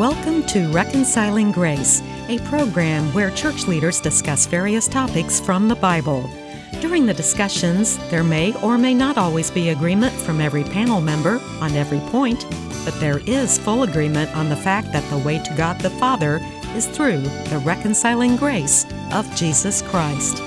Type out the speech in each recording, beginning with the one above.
Welcome to Reconciling Grace, a program where church leaders discuss various topics from the Bible. During the discussions, there may or may not always be agreement from every panel member on every point, but there is full agreement on the fact that the way to God the Father is through the reconciling grace of Jesus Christ.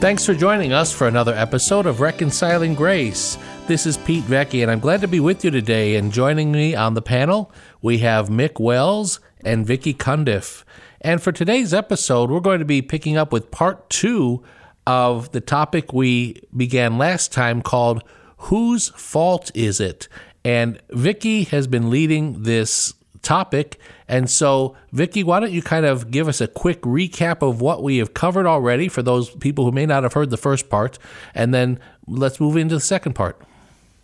Thanks for joining us for another episode of Reconciling Grace. This is Pete Vecchi, and I'm glad to be with you today. And joining me on the panel, we have Mick Wells and Vicki Cundiff. And for today's episode, we're going to be picking up with part two of the topic we began last time called Whose Fault Is It? And Vicki has been leading this topic. And so, Vicki, why don't you kind of give us a quick recap of what we have covered already for those people who may not have heard the first part, and then let's move into the second part.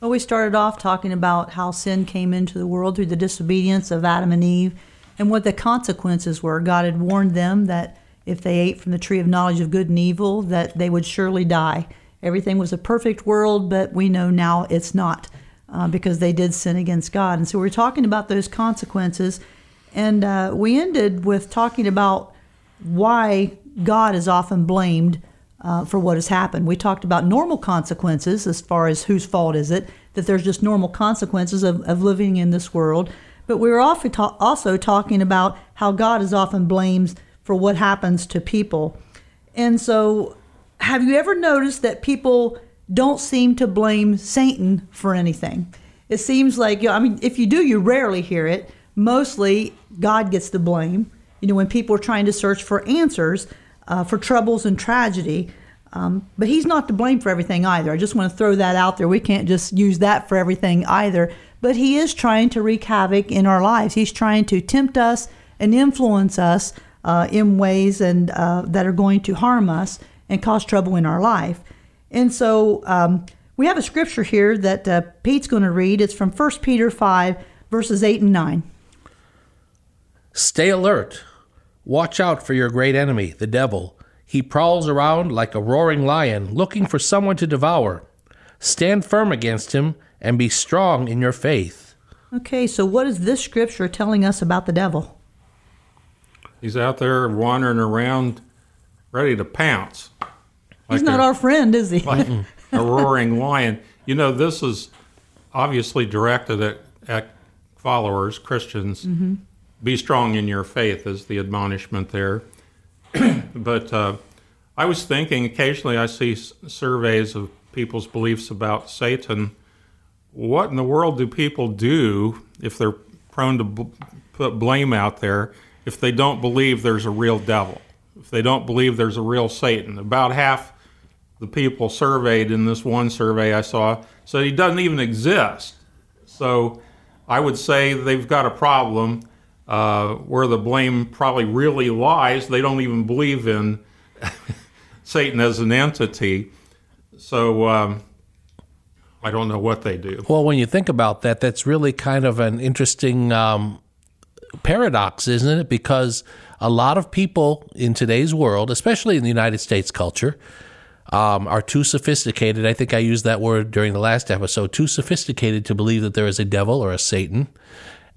Well, we started off talking about how sin came into the world through the disobedience of Adam and Eve and what the consequences were. God had warned them that if they ate from the tree of knowledge of good and evil, that they would surely die. Everything was a perfect world, but we know now it's not uh, because they did sin against God. And so we're talking about those consequences. And uh, we ended with talking about why God is often blamed uh, for what has happened. We talked about normal consequences as far as whose fault is it, that there's just normal consequences of, of living in this world. But we were also talking about how God is often blamed for what happens to people. And so, have you ever noticed that people don't seem to blame Satan for anything? It seems like, you know, I mean, if you do, you rarely hear it. Mostly, God gets the blame. You know, when people are trying to search for answers, uh, for troubles and tragedy. Um, but he's not to blame for everything either. I just want to throw that out there. We can't just use that for everything either. But he is trying to wreak havoc in our lives. He's trying to tempt us and influence us uh, in ways and uh, that are going to harm us and cause trouble in our life. And so um, we have a scripture here that uh, Pete's going to read. It's from 1 Peter 5, verses 8 and 9. Stay alert Watch out for your great enemy, the devil. He prowls around like a roaring lion, looking for someone to devour. Stand firm against him and be strong in your faith. Okay, so what is this scripture telling us about the devil? He's out there wandering around ready to pounce. He's not a, our friend, is he? like a roaring lion. You know, this is obviously directed at, at followers, Christians. Mm-hmm be strong in your faith is the admonishment there. but uh, I was thinking, occasionally I see s- surveys of people's beliefs about Satan. What in the world do people do if they're prone to b- put blame out there if they don't believe there's a real devil? If they don't believe there's a real Satan? About half the people surveyed in this one survey I saw said he doesn't even exist. So I would say they've got a problem uh, where the blame probably really lies. They don't even believe in Satan as an entity. So um, I don't know what they do. Well, when you think about that, that's really kind of an interesting um, paradox, isn't it? Because a lot of people in today's world, especially in the United States culture, um, are too sophisticated. I think I used that word during the last episode too sophisticated to believe that there is a devil or a Satan.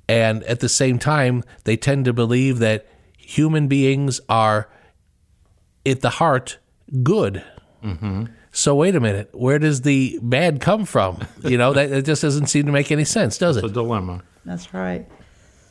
And at the same time, they tend to believe that human beings are, at the heart, good. Mm-hmm. So wait a minute, where does the bad come from? You know, that it just doesn't seem to make any sense, does it? It's a dilemma. That's right.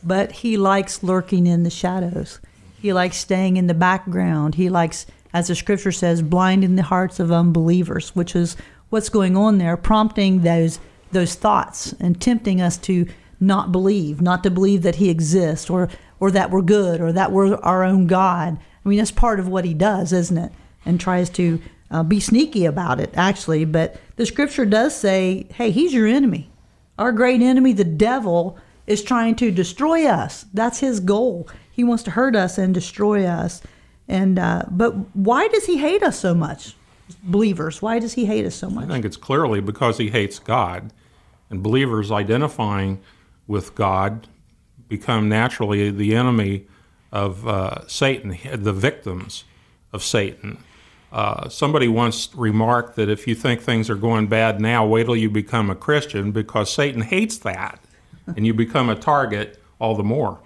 But he likes lurking in the shadows. He likes staying in the background. He likes, as the scripture says, blinding the hearts of unbelievers, which is what's going on there, prompting those those thoughts and tempting us to not believe, not to believe that he exists or or that we're good or that we're our own God. I mean, that's part of what he does, isn't it? And tries to uh, be sneaky about it, actually. But the scripture does say, hey, he's your enemy. Our great enemy, the devil, is trying to destroy us. That's his goal. He wants to hurt us and destroy us. And uh, but why does he hate us so much, believers? Why does he hate us so much? I think it's clearly because he hates God, and believers identifying with God become naturally the enemy of uh, Satan, the victims of Satan. Uh, somebody once remarked that if you think things are going bad now, wait till you become a Christian because Satan hates that and you become a target all the more.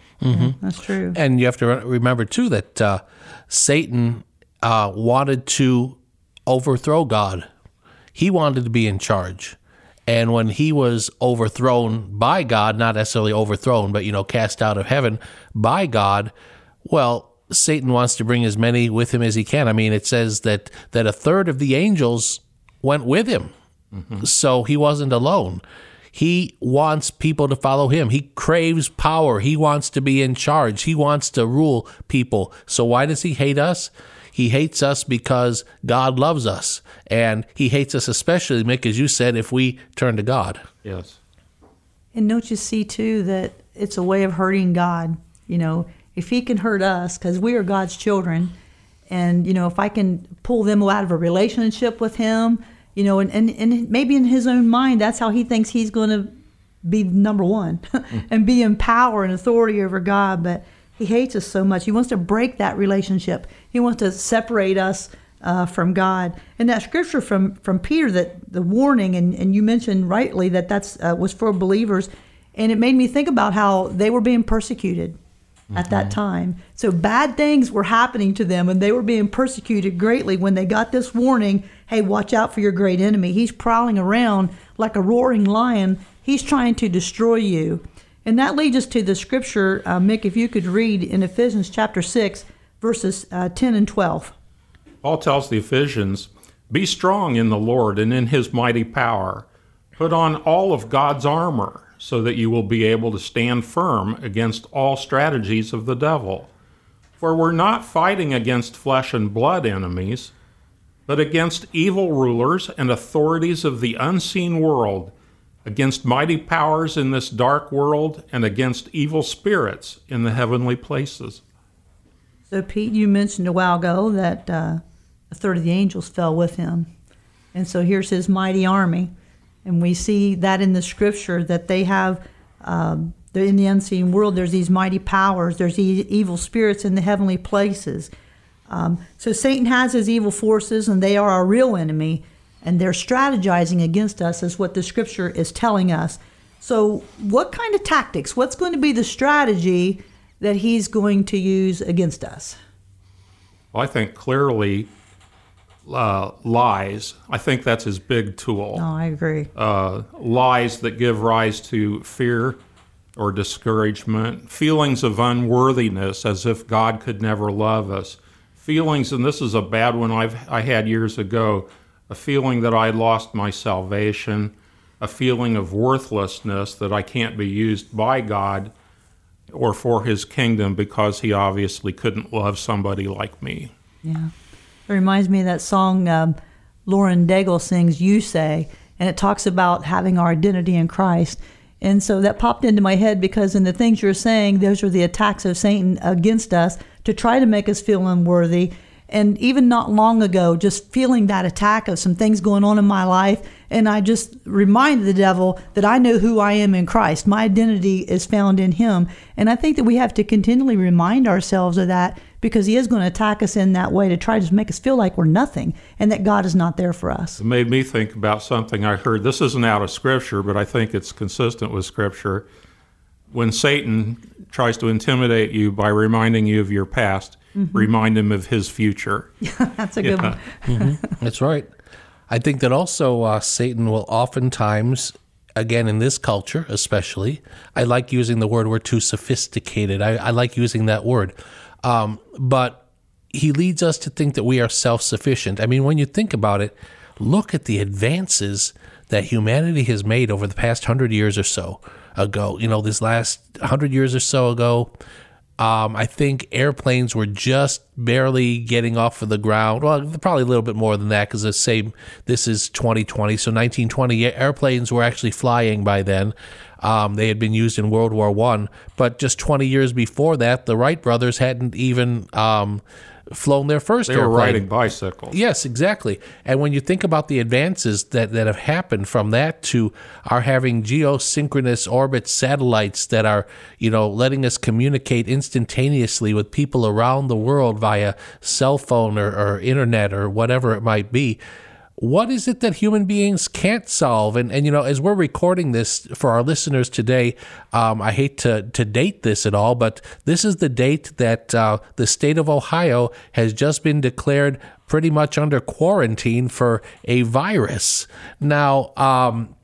That's true. And you have to remember too that uh, Satan uh, wanted to overthrow God. He wanted to be in charge. And when he was overthrown by God, not necessarily overthrown, but you know, cast out of heaven by God, well, Satan wants to bring as many with him as he can. I mean, it says that that a third of the angels went with him. So he wasn't alone. He wants people to follow him. He craves power. He wants to be in charge. He wants to rule people. So why does he hate us? He hates us because God loves us. And he hates us especially, Mick, as you said, if we turn to God. Yes. And don't you see too that it's a way of hurting God? You know, if He can hurt us, because we are God's children, and you know, if I can pull them out of a relationship with Him, you know, and and, and maybe in His own mind, that's how He thinks He's going to be number one and be in power and authority over God. But He hates us so much. He wants to break that relationship. He wants to separate us uh, from God. And that scripture from from Peter that the warning and, and you mentioned rightly that that's uh, was for believers, and it made me think about how they were being persecuted at that time. So bad things were happening to them, and they were being persecuted greatly when they got this warning. Hey, watch out for your great enemy. He's prowling around like a roaring lion. He's trying to destroy you. And that leads us to the scripture, uh, Mick, if you could read in Ephesians chapter 6, verses uh, 10 and 12. Paul tells the Ephesians, Be strong in the Lord and in his mighty power. Put on all of God's armor so that you will be able to stand firm against all strategies of the devil. For we're not fighting against flesh and blood enemies, but against evil rulers and authorities of the unseen world, against mighty powers in this dark world, and against evil spirits in the heavenly places. So, Pete, you mentioned a while ago that uh, a third of the angels fell with him. And so here's his mighty army. And we see that in the scripture that they have, um, in the unseen world, there's these mighty powers, there's e- evil spirits in the heavenly places. Um, so Satan has his evil forces, and they are our real enemy, and they're strategizing against us, is what the scripture is telling us. So, what kind of tactics? What's going to be the strategy that he's going to use against us? Well, I think clearly uh, lies. I think that's his big tool. No, I agree. Uh, lies that give rise to fear or discouragement, feelings of unworthiness as if God could never love us, feelings, and this is a bad one I've, I had years ago, a feeling that I lost my salvation, a feeling of worthlessness that I can't be used by God or for his kingdom because he obviously couldn't love somebody like me. Yeah. It reminds me of that song um, Lauren Daigle sings, You Say, and it talks about having our identity in Christ. And so that popped into my head because in the things you're saying, those are the attacks of Satan against us to try to make us feel unworthy. And even not long ago, just feeling that attack of some things going on in my life, and I just reminded the devil that I know who I am in Christ. My identity is found in Him. And I think that we have to continually remind ourselves of that because He is going to attack us in that way to try to make us feel like we're nothing and that God is not there for us. It made me think about something I heard. This isn't out of Scripture, but I think it's consistent with Scripture. When Satan tries to intimidate you by reminding you of your past, remind him of his future. That's a good Yeah. one. That's right. I think that also uh, Satan will oftentimes, again in this culture especially, I like using the word, we're too sophisticated. I, I like using that word. Um, but he leads us to think that we are self sufficient. I mean, when you think about it, look at the advances that humanity has made over the past hundred years or so ago. You know, this last hundred years or so ago, um, I think airplanes were just barely getting off of the ground. Well, probably a little bit more than that because the same. This is 2020, so 1920 airplanes were actually flying by then. Um, they had been used in World War One, but just 20 years before that, the Wright brothers hadn't even um, flown their first They were riding bicycles. Yes, exactly. And when you think about the advances that, that have happened from that to our having geosynchronous orbit satellites that are, you know, letting us communicate instantaneously with people around the world via cell phone or, or internet or whatever it might be, what is it that human beings can't solve? And, and you know, as we're recording this for our listeners today, um, I hate to, to date this at all, but this is the date that uh, the state of Ohio has just been declared pretty much under quarantine for a virus. Now, um,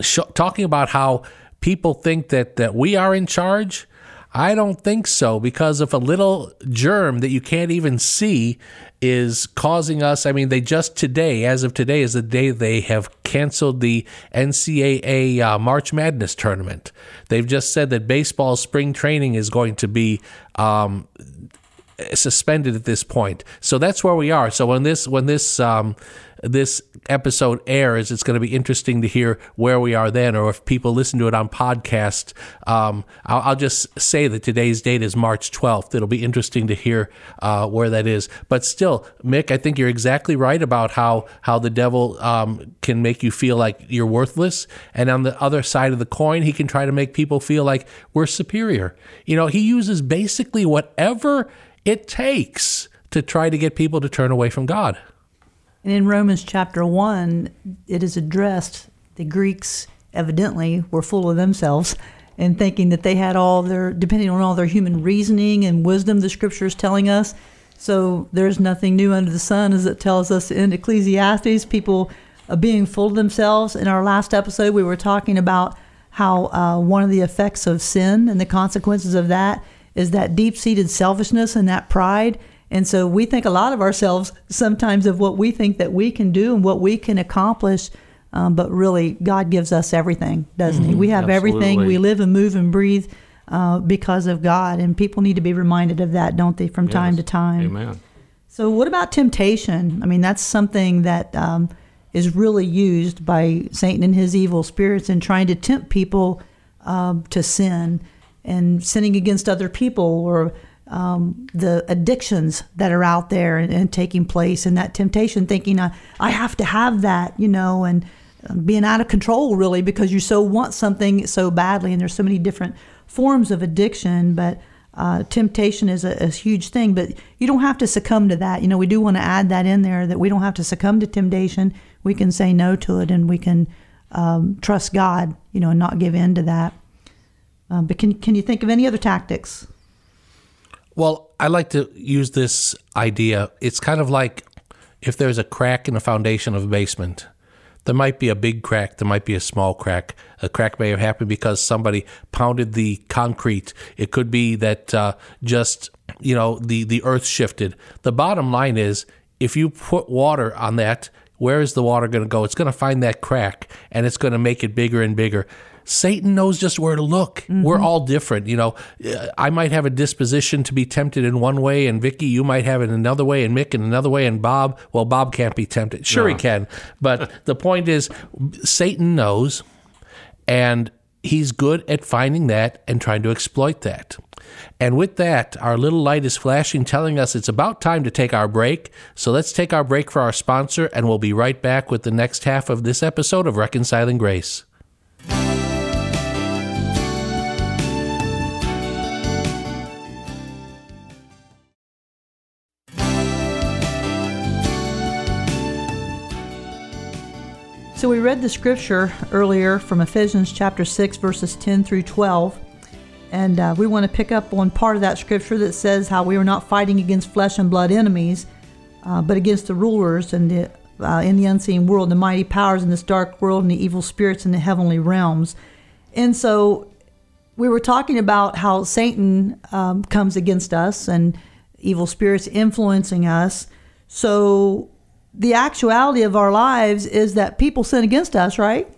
sh- talking about how people think that, that we are in charge. I don't think so because if a little germ that you can't even see is causing us, I mean, they just today, as of today, is the day they have canceled the NCAA uh, March Madness tournament. They've just said that baseball spring training is going to be um, suspended at this point. So that's where we are. So when this when this um, this episode airs, it's going to be interesting to hear where we are then, or if people listen to it on podcast. Um, I'll, I'll, just say that today's date is March 12th. It'll be interesting to hear uh, where that is. But still, Mick, I think you're exactly right about how how the devil um, can make you feel like you're worthless, and on the other side of the coin, he can try to make people feel like we're superior. You know, he uses basically whatever it takes to try to get people to turn away from God. And in Romans chapter 1, it is addressed the Greeks evidently were full of themselves and thinking that they had all their, depending on all their human reasoning and wisdom, the scripture is telling us. So there's nothing new under the sun, as it tells us in Ecclesiastes. People uh, being full of themselves. In our last episode, we were talking about how uh, one of the effects of sin and the consequences of that is that deep seated selfishness and that pride. And so we think a lot of ourselves sometimes of what we think that we can do and what we can accomplish. Um, but really, God gives us everything, doesn't mm-hmm, He? We have absolutely. everything. We live and move and breathe uh, because of God. And people need to be reminded of that, don't they, from yes. time to time? Amen. So, what about temptation? I mean, that's something that um, is really used by Satan and his evil spirits in trying to tempt people um, to sin and sinning against other people or um, the addictions that are out there and, and, taking place and that temptation thinking I, I have to have that you know and um, being out of control really because you so want something so badly and there's so many different forms of addiction but uh, temptation is a, a, huge thing but you don't have to succumb to that. You know we do want to add that in there that we don't have to succumb to temptation. We can say no to it and we can um, trust god you know and not give in to that. Um, but can can you think of any other tactics? Well, I like to use this idea. It's kind of like if there's a crack in the foundation of a basement. There might be a big crack, there might be a small crack. A crack may have happened because somebody pounded the concrete. It could be that uh, just, you know, the, the earth shifted. The bottom line is if you put water on that, where is the water going to go? It's going to find that crack and it's going to make it bigger and bigger. Satan knows just where to look. Mm-hmm. We're all different. You know, I might have a disposition to be tempted in one way, and Vicki, you might have it in another way, and Mick in another way, and Bob, well, Bob can't be tempted. Sure, no. he can. But the point is, Satan knows, and he's good at finding that and trying to exploit that. And with that, our little light is flashing, telling us it's about time to take our break. So let's take our break for our sponsor, and we'll be right back with the next half of this episode of Reconciling Grace. So we read the scripture earlier from Ephesians chapter 6, verses 10 through 12. And uh, we want to pick up on part of that scripture that says how we are not fighting against flesh and blood enemies, uh, but against the rulers and the, uh, in the unseen world, the mighty powers in this dark world, and the evil spirits in the heavenly realms. And so we were talking about how Satan um, comes against us and evil spirits influencing us. So the actuality of our lives is that people sin against us, right?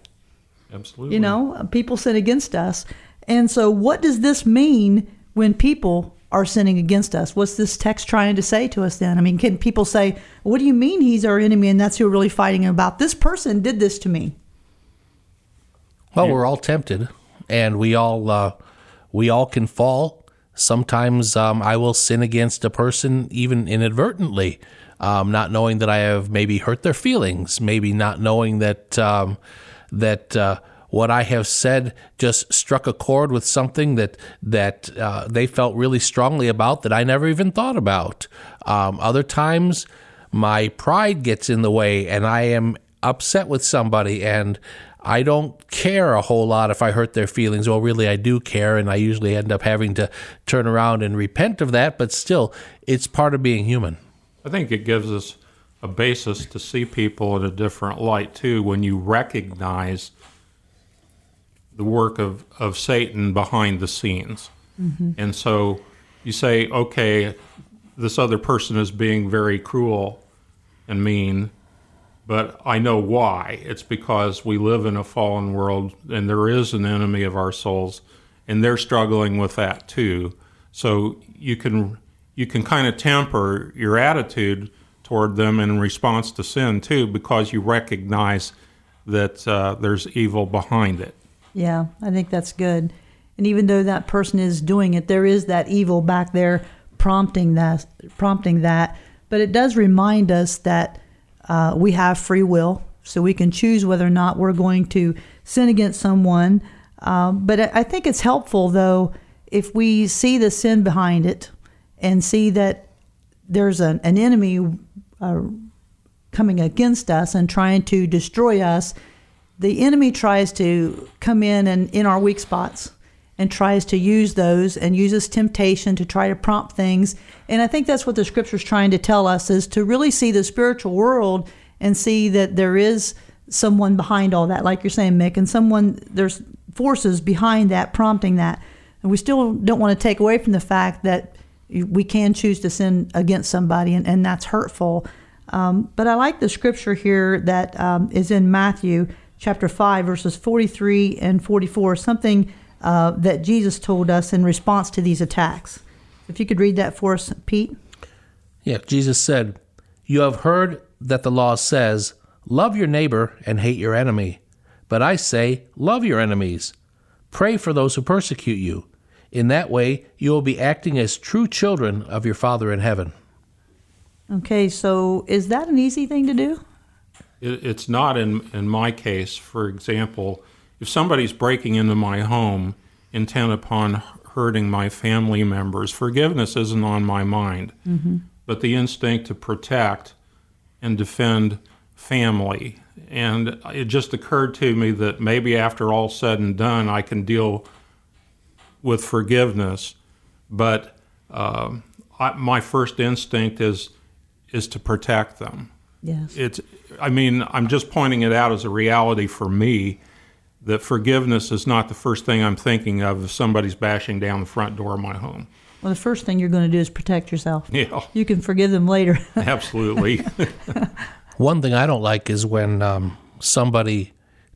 Absolutely. You know, people sin against us. And so, what does this mean when people are sinning against us? What's this text trying to say to us then? I mean, can people say, What do you mean he's our enemy and that's who we're really fighting about? This person did this to me. Well, we're all tempted and we all, uh, we all can fall. Sometimes um, I will sin against a person even inadvertently um, not knowing that I have maybe hurt their feelings, maybe not knowing that um, that uh, what I have said just struck a chord with something that that uh, they felt really strongly about that I never even thought about. Um, other times, my pride gets in the way and I am upset with somebody and I don't care a whole lot if I hurt their feelings. Well, really, I do care, and I usually end up having to turn around and repent of that, but still, it's part of being human. I think it gives us a basis to see people in a different light, too, when you recognize the work of, of Satan behind the scenes. Mm-hmm. And so you say, okay, this other person is being very cruel and mean, but I know why. It's because we live in a fallen world and there is an enemy of our souls, and they're struggling with that too. So you can you can kind of temper your attitude toward them in response to sin too, because you recognize that uh, there's evil behind it. Yeah, I think that's good. And even though that person is doing it, there is that evil back there prompting that, prompting that. But it does remind us that uh, we have free will, so we can choose whether or not we're going to sin against someone. Um, but I think it's helpful, though, if we see the sin behind it and see that there's an, an enemy uh, coming against us and trying to destroy us. The enemy tries to come in and in our weak spots and tries to use those and uses temptation to try to prompt things. And I think that's what the scripture is trying to tell us is to really see the spiritual world and see that there is someone behind all that, like you're saying, Mick, and someone, there's forces behind that, prompting that. And we still don't want to take away from the fact that we can choose to sin against somebody, and, and that's hurtful. Um, but I like the scripture here that um, is in Matthew chapter 5, verses 43 and 44, something uh, that Jesus told us in response to these attacks. If you could read that for us, Pete. Yeah, Jesus said, You have heard that the law says, Love your neighbor and hate your enemy. But I say, Love your enemies. Pray for those who persecute you. In that way, you will be acting as true children of your Father in heaven. Okay, so is that an easy thing to do? It, it's not in, in my case. For example, if somebody's breaking into my home intent upon hurting my family members, forgiveness isn't on my mind. Mm-hmm. But the instinct to protect and defend family. And it just occurred to me that maybe after all said and done, I can deal with forgiveness. But uh, I, my first instinct is is to protect them. Yes. It's. I mean, I'm just pointing it out as a reality for me that forgiveness is not the first thing I'm thinking of if somebody's bashing down the front door of my home. Well, the first thing you're going to do is protect yourself. Yeah. You can forgive them later. Absolutely. One thing I don't like is when um, somebody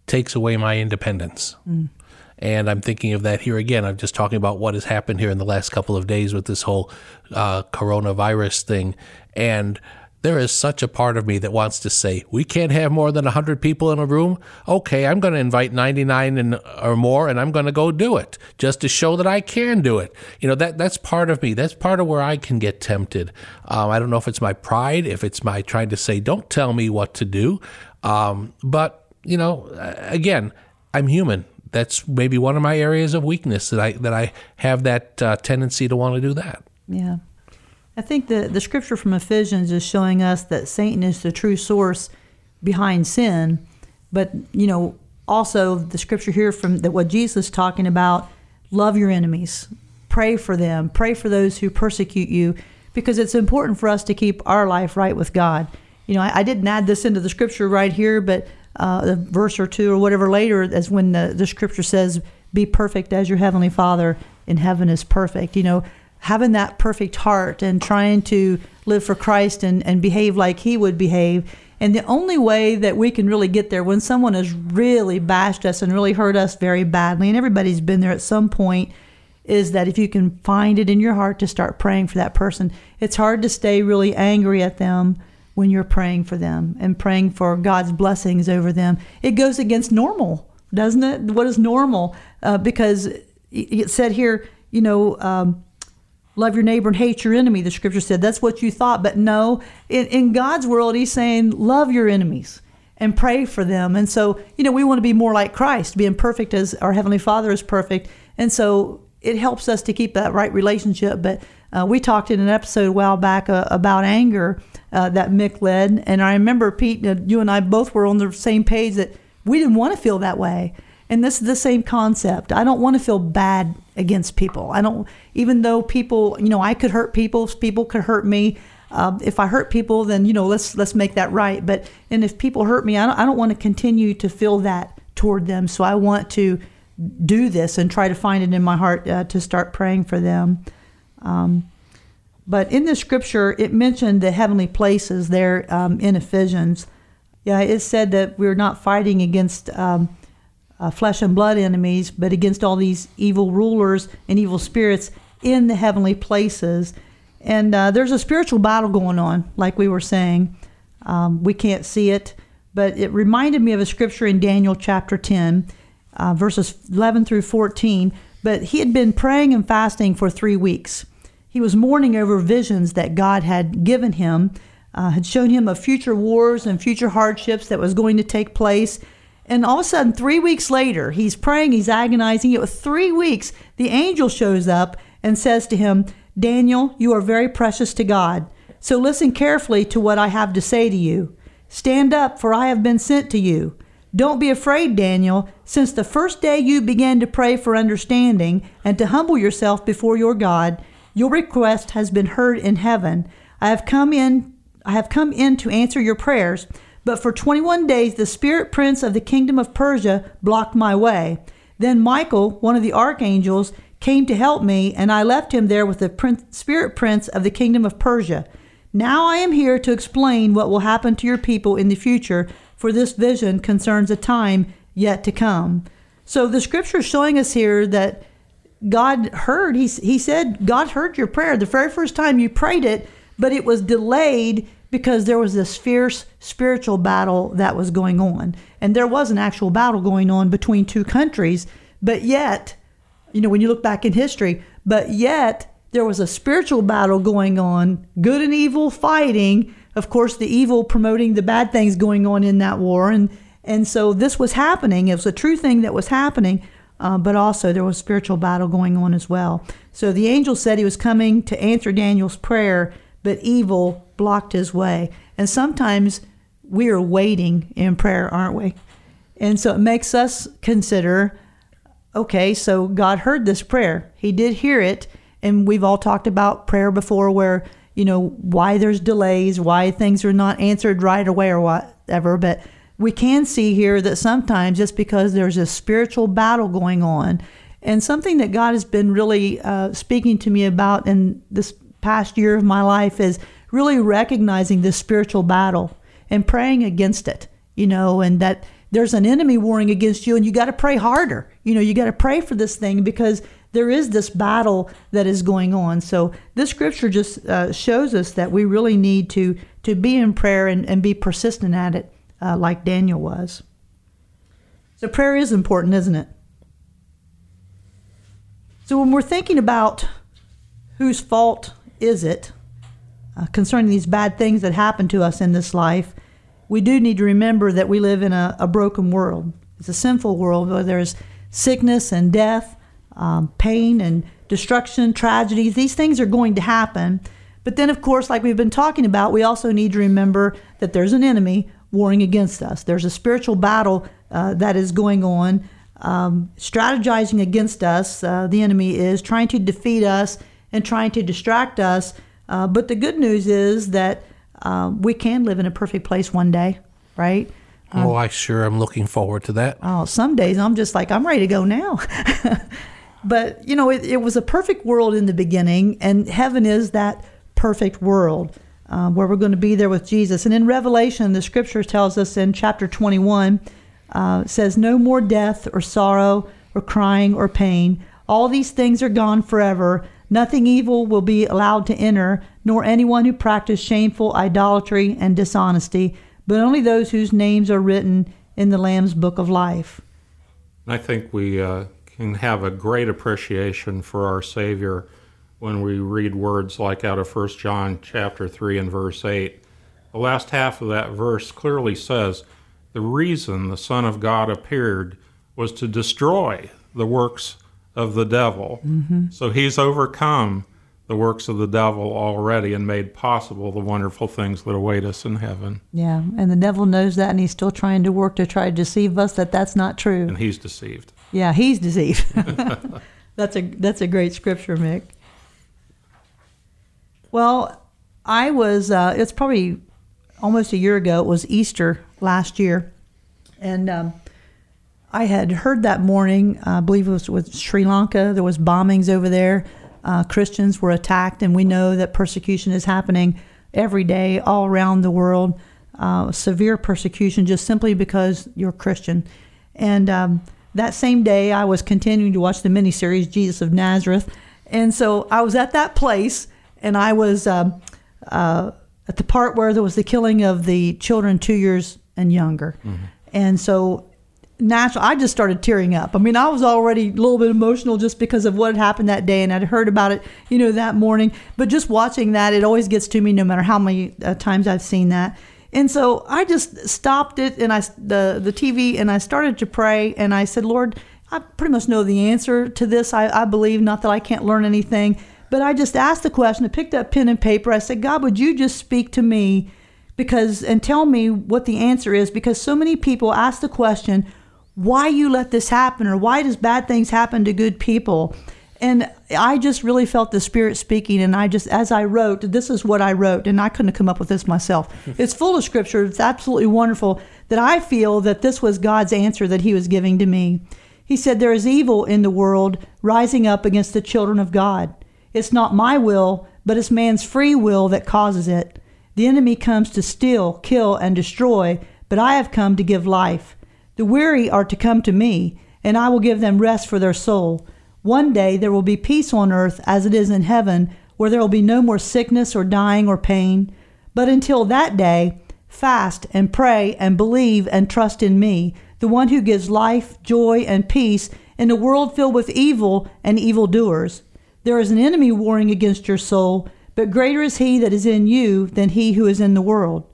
takes away my independence. Mm. And I'm thinking of that here again. I'm just talking about what has happened here in the last couple of days with this whole uh, coronavirus thing. And there is such a part of me that wants to say, we can't have more than 100 people in a room. Okay, I'm going to invite 99 and, or more, and I'm going to go do it just to show that I can do it. You know, that that's part of me. That's part of where I can get tempted. Um, I don't know if it's my pride, if it's my trying to say, don't tell me what to do. Um, but, you know, again, I'm human. That's maybe one of my areas of weakness that I that I have that uh, tendency to want to do that. Yeah. I think the, the scripture from Ephesians is showing us that Satan is the true source behind sin. But, you know, also the scripture here from that what Jesus is talking about, love your enemies, pray for them, pray for those who persecute you, because it's important for us to keep our life right with God. You know, I, I didn't add this into the scripture right here, but uh, a verse or two or whatever later, as when the, the scripture says, be perfect as your heavenly Father in heaven is perfect. You know, having that perfect heart and trying to live for Christ and, and behave like He would behave. And the only way that we can really get there when someone has really bashed us and really hurt us very badly, and everybody's been there at some point, is that if you can find it in your heart to start praying for that person. It's hard to stay really angry at them when you're praying for them and praying for God's blessings over them. It goes against normal, doesn't it? What is normal? Uh, because it said here, you know, um, love your neighbor and hate your enemy. The scripture said that's what you thought, but no, in, in God's world, He's saying love your enemies and pray for them. And so, you know, we want to be more like Christ, being perfect as our Heavenly Father is perfect. And so it helps us to keep that right relationship. But uh, we talked in an episode a while back uh, about anger uh, that Mick led. And I remember, Pete, uh, you and I both were on the same page that we didn't want to feel that way. And this is the same concept. I don't want to feel bad against people. I don't, even though people, you know, I could hurt people, people could hurt me. Um, if I hurt people, then you know, let's let's make that right. But and if people hurt me, I don't, I don't want to continue to feel that toward them. So I want to do this and try to find it in my heart uh, to start praying for them. Um, but in the scripture, it mentioned the heavenly places there um, in Ephesians. Yeah, it said that we're not fighting against um, uh, flesh and blood enemies, but against all these evil rulers and evil spirits in the heavenly places. And uh, there's a spiritual battle going on, like we were saying. Um, we can't see it, but it reminded me of a scripture in Daniel chapter 10, uh, verses 11 through 14. But he had been praying and fasting for three weeks. He was mourning over visions that God had given him, uh, had shown him of future wars and future hardships that was going to take place. And all of a sudden, three weeks later, he's praying, he's agonizing. It was three weeks. The angel shows up and says to him, Daniel, you are very precious to God. So listen carefully to what I have to say to you. Stand up, for I have been sent to you. Don't be afraid, Daniel. Since the first day you began to pray for understanding and to humble yourself before your God, your request has been heard in heaven. I have come in I have come in to answer your prayers, but for 21 days the spirit prince of the kingdom of Persia blocked my way. Then Michael, one of the archangels, came to help me, and I left him there with the prince, spirit prince of the kingdom of Persia. Now I am here to explain what will happen to your people in the future, for this vision concerns a time yet to come. So the scripture is showing us here that God heard, he, he said, God heard your prayer the very first time you prayed it, but it was delayed because there was this fierce spiritual battle that was going on. And there was an actual battle going on between two countries, but yet you know, when you look back in history, but yet there was a spiritual battle going on, good and evil fighting. Of course, the evil promoting the bad things going on in that war, and and so this was happening. It was a true thing that was happening, uh, but also there was spiritual battle going on as well. So the angel said he was coming to answer Daniel's prayer, but evil blocked his way. And sometimes we are waiting in prayer, aren't we? And so it makes us consider okay, so God heard this prayer. He did hear it. And we've all talked about prayer before where, you know, why there's delays, why things are not answered right away or whatever. But we can see here that sometimes just because there's a spiritual battle going on, and something that God has been really uh, speaking to me about in this past year of my life is really recognizing this spiritual battle and praying against it, you know, and that there's an enemy warring against you and you got to pray harder. You know, you got to pray for this thing because there is this battle that is going on. So this scripture just uh, shows us that we really need to to be in prayer and, and be persistent at it, uh, like Daniel was. So prayer is important, isn't it? So when we're thinking about whose fault is it uh, concerning these bad things that happen to us in this life, we do need to remember that we live in a, a broken world. It's a sinful world where there's sickness and death, um, pain and destruction, tragedies. These things are going to happen. But then, of course, like we've been talking about, we also need to remember that there's an enemy warring against us. There's a spiritual battle uh, that is going on, um, strategizing against us. Uh, the enemy is trying to defeat us and trying to distract us. Uh, but the good news is that um, we can live in a perfect place one day, right? oh, I sure am looking forward to that. Oh, some days I'm just like, I'm ready to go now. but, you know, it, it, was a perfect world in the beginning, and heaven is that perfect world uh, where we're going to be there with Jesus. And in Revelation, the scripture tells us in chapter 21, uh, says, No more death or sorrow or crying or pain. All these things are gone forever. Nothing evil will be allowed to enter, nor anyone who practices shameful idolatry and dishonesty, but only those whose names are written in the Lamb's book of life. I think we uh, can have a great appreciation for our Savior when we read words like out of 1 John chapter 3 and verse 8. The last half of that verse clearly says, The reason the Son of God appeared was to destroy the works of the devil. Mm-hmm. So he's overcome the works of the devil already and made possible the wonderful things that await us in heaven. Yeah, and the devil knows that, and he's still trying to work to try to deceive us that that's not true. And he's deceived. Yeah, he's deceived. that's a that's a great scripture, Mick. Well, I was. Uh, it's probably almost a year ago. It was Easter last year, and um, I had heard that morning. Uh, I believe it was with Sri Lanka. There was bombings over there. Uh, Christians were attacked, and we know that persecution is happening every day all around the world. Uh, severe persecution just simply because you're Christian. And um, that same day, I was continuing to watch the miniseries Jesus of Nazareth, and so I was at that place, and I was um, uh, at the part where there was the killing of the children two years and younger, mm-hmm. and so natural. I just started tearing up. I mean, I was already a little bit emotional just because of what had happened that day, and I'd heard about it, you know, that morning. But just watching that, it always gets to me, no matter how many uh, times I've seen that. And so I just stopped it and I the the TV and I started to pray and I said, Lord, I pretty much know the answer to this. I, I believe not that I can't learn anything, but I just asked the question. I picked up pen and paper. I said, God, would you just speak to me? Because and tell me what the answer is because so many people ask the question, why you let this happen or why does bad things happen to good people and I just really felt the Spirit speaking, and I just, as I wrote, this is what I wrote, and I couldn't have come up with this myself. it's full of scripture. It's absolutely wonderful that I feel that this was God's answer that He was giving to me. He said, There is evil in the world rising up against the children of God. It's not my will, but it's man's free will that causes it. The enemy comes to steal, kill, and destroy, but I have come to give life. The weary are to come to me, and I will give them rest for their soul. One day there will be peace on earth as it is in heaven, where there will be no more sickness or dying or pain. But until that day, fast and pray and believe and trust in me, the one who gives life, joy, and peace in a world filled with evil and evildoers. There is an enemy warring against your soul, but greater is he that is in you than he who is in the world.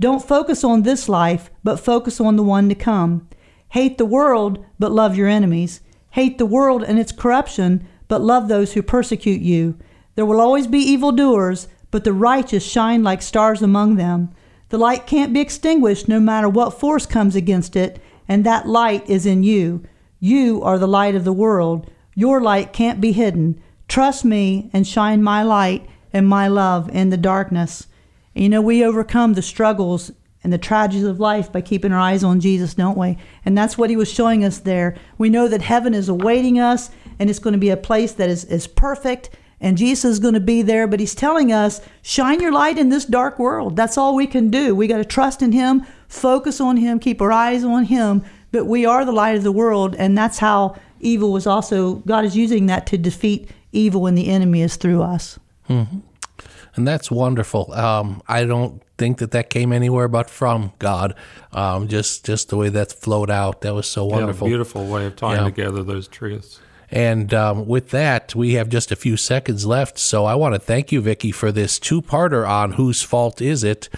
Don't focus on this life, but focus on the one to come. Hate the world, but love your enemies. Hate the world and its corruption, but love those who persecute you. There will always be evildoers, but the righteous shine like stars among them. The light can't be extinguished no matter what force comes against it, and that light is in you. You are the light of the world. Your light can't be hidden. Trust me and shine my light and my love in the darkness. And you know, we overcome the struggles and the tragedies of life by keeping our eyes on Jesus, don't we? And that's what he was showing us there. We know that heaven is awaiting us and it's going to be a place that is, is perfect and Jesus is going to be there, but he's telling us, shine your light in this dark world. That's all we can do. We got to trust in him, focus on him, keep our eyes on him, but we are the light of the world and that's how evil was also God is using that to defeat evil and the enemy is through us. Mm-hmm. And that's wonderful. Um, I don't think that that came anywhere but from God. Um, just just the way that flowed out, that was so wonderful. Yeah, beautiful way of tying yeah. together those truths. And um, with that, we have just a few seconds left. So I want to thank you, Vicki, for this two-parter on whose fault is it.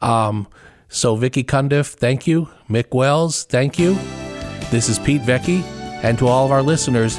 Um, so Vicki Cundiff, thank you. Mick Wells, thank you. This is Pete Vecchi, and to all of our listeners,